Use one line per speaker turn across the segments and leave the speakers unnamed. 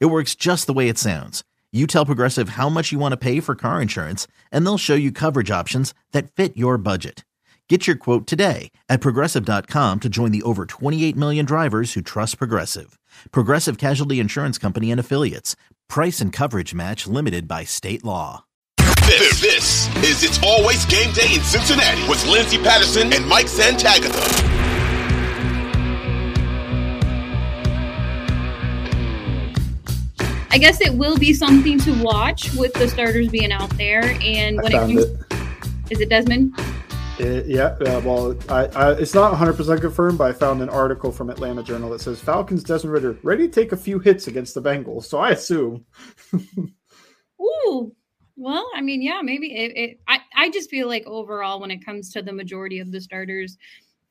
It works just the way it sounds. You tell Progressive how much you want to pay for car insurance, and they'll show you coverage options that fit your budget. Get your quote today at progressive.com to join the over 28 million drivers who trust Progressive. Progressive Casualty Insurance Company and Affiliates. Price and coverage match limited by state law.
This, this is It's Always Game Day in Cincinnati with Lindsay Patterson and Mike Santagata.
I guess it will be something to watch with the starters being out there. And when it comes, it. is it Desmond?
It, yeah, well, I, I, it's not 100% confirmed, but I found an article from Atlanta Journal that says Falcons Desmond Ridder ready to take a few hits against the Bengals. So I assume.
Ooh, well, I mean, yeah, maybe it, it, I, I just feel like overall, when it comes to the majority of the starters,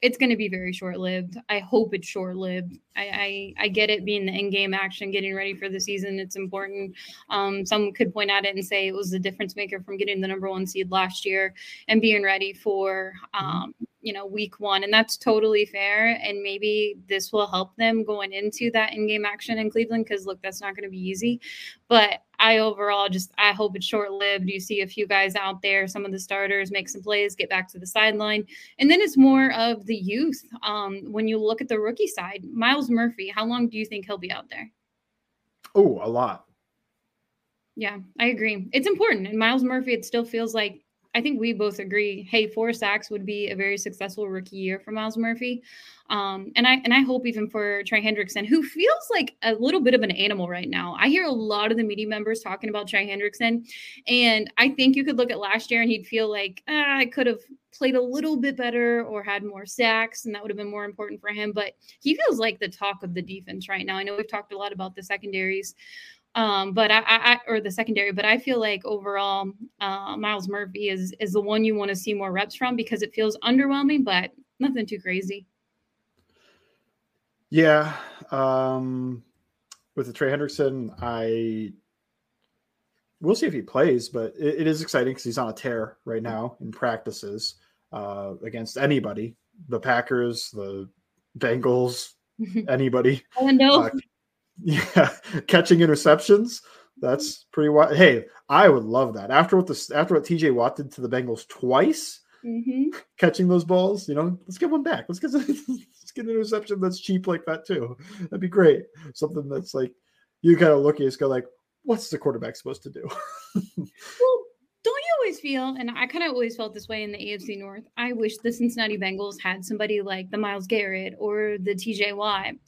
it's going to be very short lived. I hope it's short lived. I, I, I get it being the in game action, getting ready for the season. It's important. Um, some could point at it and say it was the difference maker from getting the number one seed last year and being ready for um, you know week one and that's totally fair and maybe this will help them going into that in-game action in cleveland because look that's not going to be easy but i overall just i hope it's short-lived. You see a few guys out there some of the starters make some plays get back to the sideline. And then it's more of the youth um, when you look at the rookie side. Myles murphy how long do you think he'll be out there?
Oh a lot.
Yeah i agree. It's important. And Myles murphy it still feels like I think we both agree. Hey, four sacks would be a very successful rookie year for Myles Murphy, um, and I and I hope even for Trey Hendrickson, who feels like a little bit of an animal right now. I hear a lot of the media members talking about Trey Hendrickson, and I think you could look at last year and he'd feel like ah, I could have played a little bit better or had more sacks, and that would have been more important for him. But he feels like the talk of the defense right now. I know we've talked a lot about the secondaries um, but I, I, or the secondary, but I feel like overall, uh, Myles Murphy is is the one you want to see more reps from because it feels underwhelming, but nothing too crazy.
Yeah, um, with the Trey Hendrickson, I we'll see if he plays, but it, it is exciting because he's on a tear right now in practices uh, against anybody, the Packers, the Bengals, anybody.
Oh no. Uh,
yeah, catching interceptions. That's pretty wild. Hey, I would love that. After what the after what TJ Watt did to the Bengals twice, mm-hmm. catching those balls, you know, let's get one back. Let's get let's get an interception that's cheap like that too. That'd be great. Something that's like you kind of look at it, go like, what's the quarterback supposed to do?
well, you always feel, and I kind of always felt this way in the AFC North. I wish the Cincinnati Bengals had somebody like the Myles Garrett or the TJ.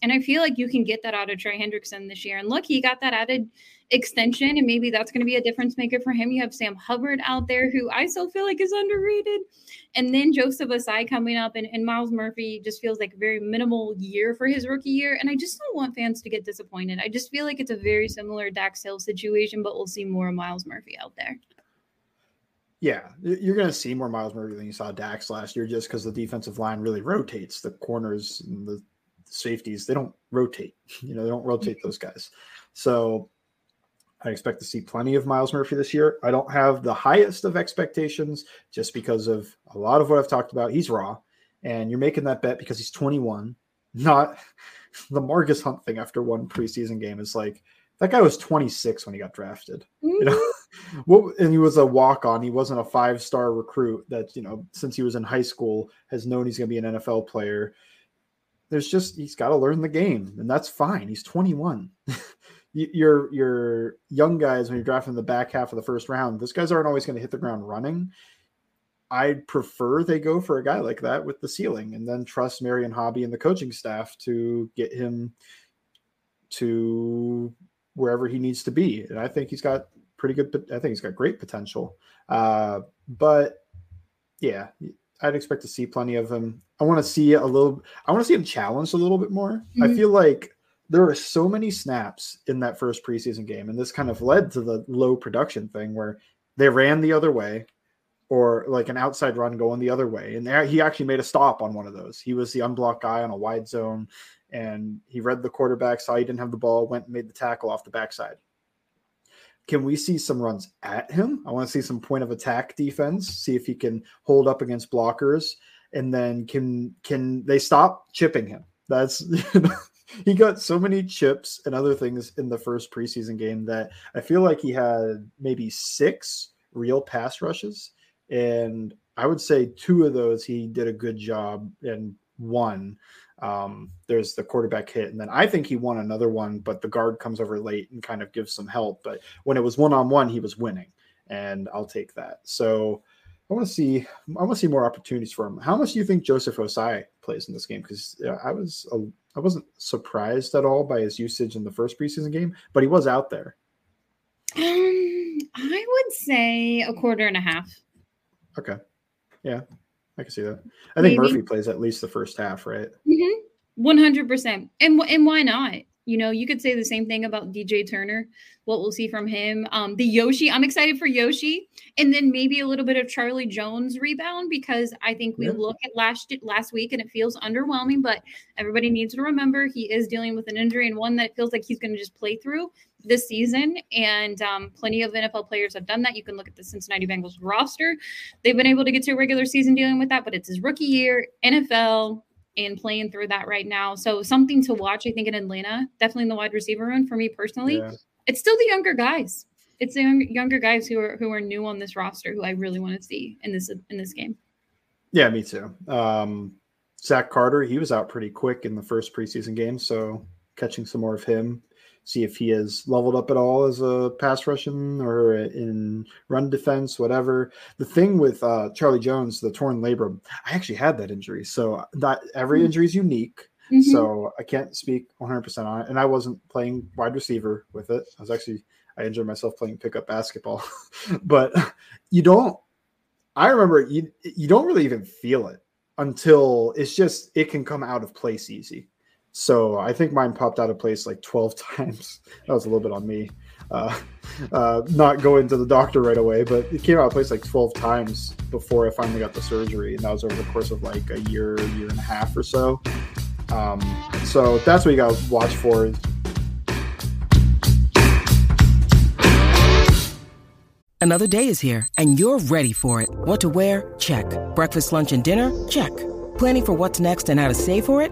And I feel like you can get that out of Trey Hendrickson this year. And look, he got that added extension, and maybe that's going to be a difference maker for him. You have Sam Hubbard out there, who I still feel like is underrated. And then Joseph Ossai coming up, and, and Myles Murphy just feels like a very minimal year for his rookie year. And I just don't want fans to get disappointed. I just feel like it's a very similar Dax Hill situation, but we'll see more of Myles Murphy out there.
Yeah, you're going to see more Myles Murphy than you saw Dax last year, just because the defensive line really rotates. The corners and the safeties they don't rotate. You know, they don't rotate those guys. So I expect to see plenty of Myles Murphy this year. I don't have the highest of expectations just because of a lot of what I've talked about. He's raw, and you're making that bet because he's 21, not the Margus Hunt thing after one preseason game is like that guy was 26 when he got drafted. Mm-hmm. You know, what and he was a walk on. He wasn't a five star recruit that, you know, since he was in high school has known he's going to be an NFL player. There's just he's got to learn the game, and that's fine. He's 21. your your young guys when you're drafting the back half of the first round, those guys aren't always going to hit the ground running. I'd prefer they go for a guy like that with the ceiling, and then trust Marion Hobby and the coaching staff to get him to wherever he needs to be. And I think he's got pretty good. I think he's got great potential. Uh, but yeah, I'd expect to see plenty of him. I want to see a little. I want to see him challenged a little bit more. Mm-hmm. I feel like there were so many snaps in that first preseason game, and this kind of led to the low production thing where they ran the other way or like an outside run going the other way. And there, he actually made a stop on one of those. He was the unblocked guy on a wide zone, and he read the quarterback, saw he didn't have the ball, went and made the tackle off the backside. Can we see some runs at him? I want to see some point of attack defense, see if he can hold up against blockers, and then can can they stop chipping him? That's he got so many chips and other things in the first preseason game that I feel like he had maybe six real pass rushes and I would say two of those he did a good job, and one um, there's the quarterback hit, and then I think he won another one, but the guard comes over late and kind of gives some help. But when it was one on one, he was winning, and I'll take that. So I want to see I want to see more opportunities for him. How much do you think Joseph Ossai plays in this game? Because I was a, I wasn't surprised at all by his usage in the first preseason game, but he was out there.
Um, I would say a quarter and a half.
Okay. Yeah, I can see that. I think Maybe. Murphy plays at least the first half, right?
Mm-hmm. One hundred percent. And and why not? You know, you could say the same thing about DJ Turner. What we'll see from him. Um, the Yoshi, I'm excited for Yoshi, and then maybe a little bit of Charlie Jones rebound because I think we yeah. look at last last week and it feels underwhelming. But everybody needs to remember he is dealing with an injury and one that feels like he's going to just play through this season. And um, plenty of NFL players have done that. You can look at the Cincinnati Bengals roster; they've been able to get to a regular season dealing with that, but it's his rookie year, NFL and playing through that right now. So something to watch, I think, in Atlanta, definitely in the wide receiver room for me personally. Yeah. It's still the younger guys. It's the younger guys who are who are new on this roster who I really want to see in this in this game.
Yeah, me too. Um, Zach Carter, he was out pretty quick in the first preseason game, so catching some more of him see if he has leveled up at all as a pass rushing or in run defense, whatever. The thing with uh, Charlie Jones, the torn labrum, I actually had that injury. So that every mm-hmm. injury is unique. Mm-hmm. So I can't speak 100% on it. And I wasn't playing wide receiver with it. I was actually, I enjoyed myself playing pickup basketball. but you don't, I remember you, you don't really even feel it until it's just, it can come out of place easy. So I think mine popped out of place like 12 times. That was a little bit on me. Uh, uh, not going to the doctor right away, but it came out of place like 12 times before I finally got the surgery. And that was over the course of like a year, year and a half or so. Um, so that's what you got to watch for.
Another day is here and you're ready for it. What to wear? Check. Breakfast, lunch, and dinner? Check. Planning for what's next and how to save for it?